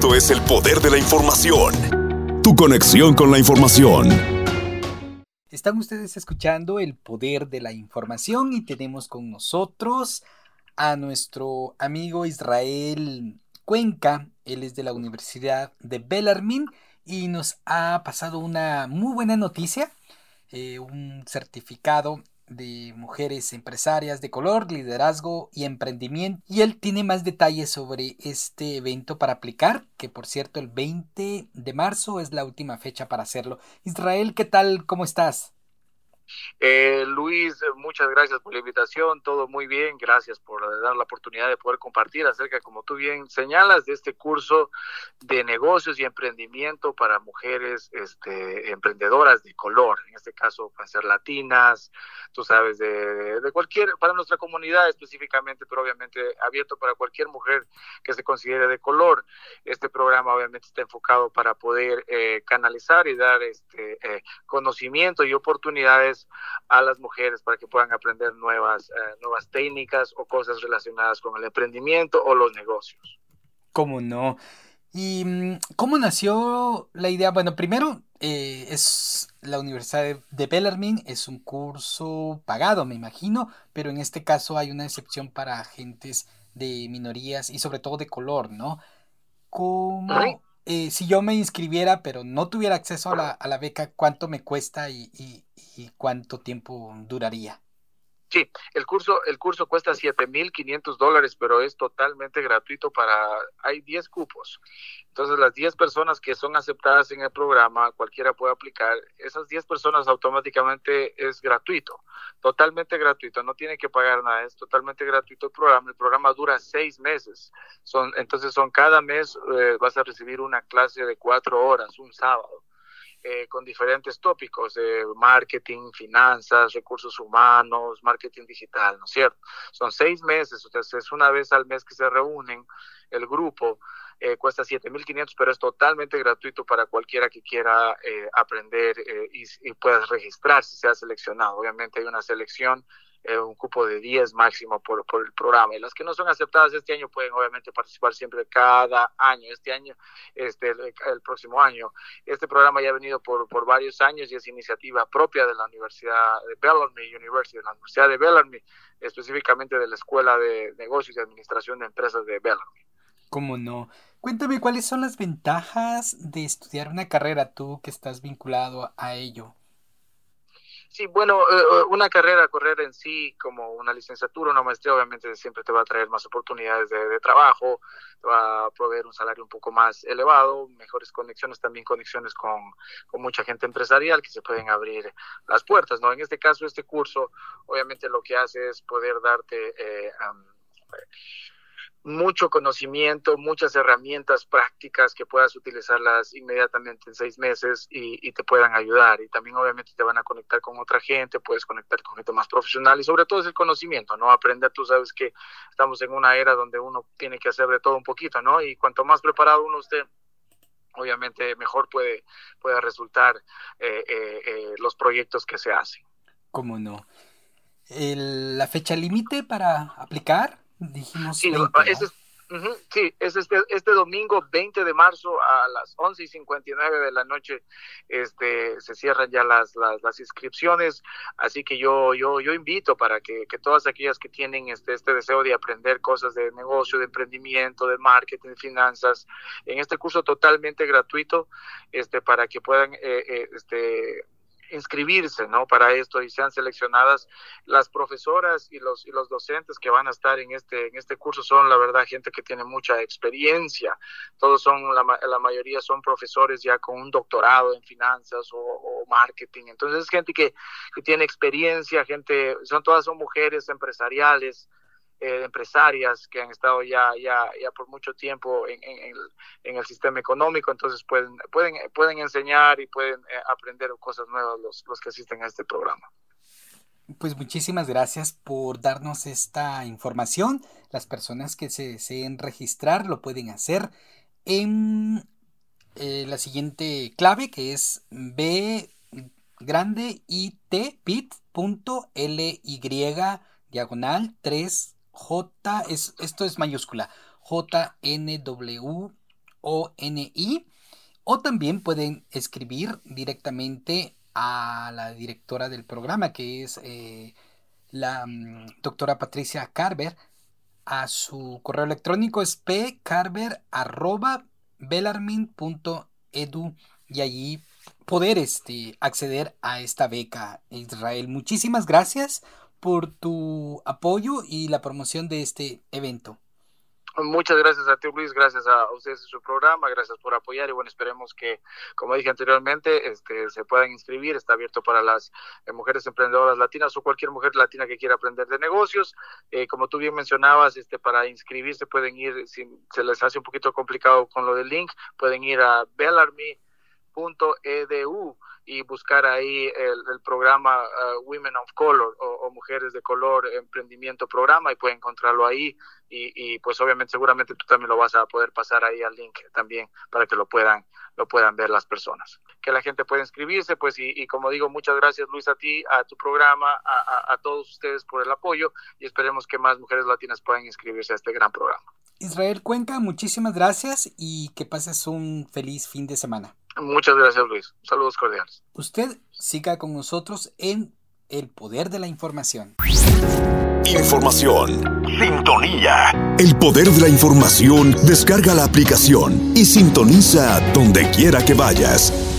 Esto es el poder de la información. Tu conexión con la información. Están ustedes escuchando el poder de la información y tenemos con nosotros a nuestro amigo Israel Cuenca. Él es de la Universidad de Bellarmine y nos ha pasado una muy buena noticia, eh, un certificado de mujeres empresarias de color, liderazgo y emprendimiento. Y él tiene más detalles sobre este evento para aplicar, que por cierto el 20 de marzo es la última fecha para hacerlo. Israel, ¿qué tal? ¿Cómo estás? Eh, Luis, muchas gracias por la invitación, todo muy bien, gracias por dar la oportunidad de poder compartir acerca, como tú bien señalas, de este curso de negocios y emprendimiento para mujeres este, emprendedoras de color, en este caso pueden ser latinas, tú sabes, de, de cualquier, para nuestra comunidad específicamente, pero obviamente abierto para cualquier mujer que se considere de color. Este programa obviamente está enfocado para poder eh, canalizar y dar este eh, conocimiento y oportunidades a las mujeres para que puedan aprender nuevas, eh, nuevas técnicas o cosas relacionadas con el emprendimiento o los negocios. ¿Cómo no? ¿Y mm, cómo nació la idea? Bueno, primero eh, es la Universidad de Bellarmine, es un curso pagado, me imagino, pero en este caso hay una excepción para agentes de minorías y sobre todo de color, ¿no? ¿Cómo, eh, si yo me inscribiera pero no tuviera acceso a la, a la beca, cuánto me cuesta y, y cuánto tiempo duraría? Sí, el curso, el curso cuesta 7.500 dólares, pero es totalmente gratuito para, hay 10 cupos. Entonces, las 10 personas que son aceptadas en el programa, cualquiera puede aplicar, esas 10 personas automáticamente es gratuito, totalmente gratuito, no tiene que pagar nada, es totalmente gratuito el programa. El programa dura seis meses, son, entonces son cada mes eh, vas a recibir una clase de cuatro horas, un sábado. Eh, con diferentes tópicos de marketing, finanzas, recursos humanos, marketing digital, ¿no es cierto? Son seis meses, entonces es una vez al mes que se reúnen el grupo. Eh, cuesta 7.500, pero es totalmente gratuito para cualquiera que quiera eh, aprender y, y pueda registrarse, sea seleccionado. Obviamente hay una selección eh, un cupo de 10 máximo por, por, el programa. Y las que no son aceptadas este año pueden obviamente participar siempre cada año. Este año, este, el, próximo año. Este programa ya ha venido por, por varios años y es iniciativa propia de la Universidad de Bellarmine University, de la Universidad de Bellarmine, específicamente de la Escuela de Negocios y Administración de Empresas de Bellarmine. ¿Cómo no? Cuéntame cuáles son las ventajas de estudiar una carrera tú que estás vinculado a ello. Sí, bueno, eh, eh, una carrera, correr en sí, como una licenciatura, una maestría, obviamente siempre te va a traer más oportunidades de, trabajo, te va a proveer un salario un poco más elevado, mejores conexiones, también conexiones con, con mucha gente empresarial que se pueden abrir las puertas, ¿no? En este caso, este curso, obviamente lo que hace es poder darte... Eh, mucho conocimiento, muchas herramientas prácticas que puedas utilizarlas inmediatamente en seis meses y, te puedan ayudar. Y también obviamente te van a conectar con otra gente, puedes conectar con gente más profesional y sobre todo es el conocimiento, ¿no? Aprender, tú sabes que estamos en una era donde uno tiene que hacer de todo un poquito, ¿no? Y cuanto más preparado uno esté, obviamente mejor puede, puede resultar eh, eh, eh, los proyectos que se hacen. ¿Cómo no? ¿La fecha límite para aplicar? Dijimos sí, es, sí, es este, este domingo 20 de marzo a las 11 y 59 de la noche este, se cierran ya las, las, inscripciones, así que yo, yo, yo invito para que, que, todas aquellas que tienen este, este deseo de aprender cosas de negocio, de emprendimiento, de marketing, de finanzas, en este curso totalmente gratuito, este, para que puedan eh, eh, este, inscribirse ¿no? para esto y sean seleccionadas las profesoras y los, y los docentes que van a estar en este, en este curso. Son la verdad gente que tiene mucha experiencia, todos son, la, la mayoría son profesores ya con un doctorado en finanzas o, marketing, entonces es gente que, que tiene experiencia, gente, son todas son mujeres empresariales, eh, empresarias que han estado ya, ya, ya por mucho tiempo en, el, sistema económico, entonces pueden, pueden, pueden enseñar y pueden eh, aprender cosas nuevas los, los que asisten a este programa. Pues muchísimas gracias por darnos esta información. Las personas que se deseen registrar lo pueden hacer en eh, la siguiente clave que es b grande bit.ly diagonal 3 J, es, esto es mayúscula, JNW O-N-I. O también pueden escribir directamente a la directora del programa, que es eh, la mm, doctora Patricia Carver. A su correo electrónico es pcarver.belarmin.edu y allí poder este, acceder a esta beca, Israel. Muchísimas gracias por tu apoyo y la promoción de este evento. Muchas gracias a ti, Luis, gracias a ustedes en su programa, gracias por apoyar y bueno, esperemos que, como dije anteriormente, este, se puedan inscribir, está abierto para las eh, mujeres emprendedoras latinas o cualquier mujer latina que quiera aprender de negocios. Eh, como tú bien mencionabas, este, para inscribirse pueden ir, si se les hace un poquito complicado con lo del link, pueden ir a bellarme.edu y buscar ahí el, programa uh, Women of Color o, Mujeres de Color Emprendimiento Programa y pueden encontrarlo ahí y, pues obviamente seguramente tú también lo vas a poder pasar ahí al link también para que lo puedan lo puedan ver las personas que la gente pueda inscribirse pues y, como digo muchas gracias Luis a ti a tu programa a, a todos ustedes por el apoyo y esperemos que más mujeres latinas puedan inscribirse a este gran programa Israel Cuenca muchísimas gracias y que pases un feliz fin de semana Muchas gracias, Luis. Saludos cordiales. Usted siga con nosotros en El Poder de la Información. Información. Sintonía. El poder de la información. Descarga la aplicación y sintoniza donde quiera que vayas.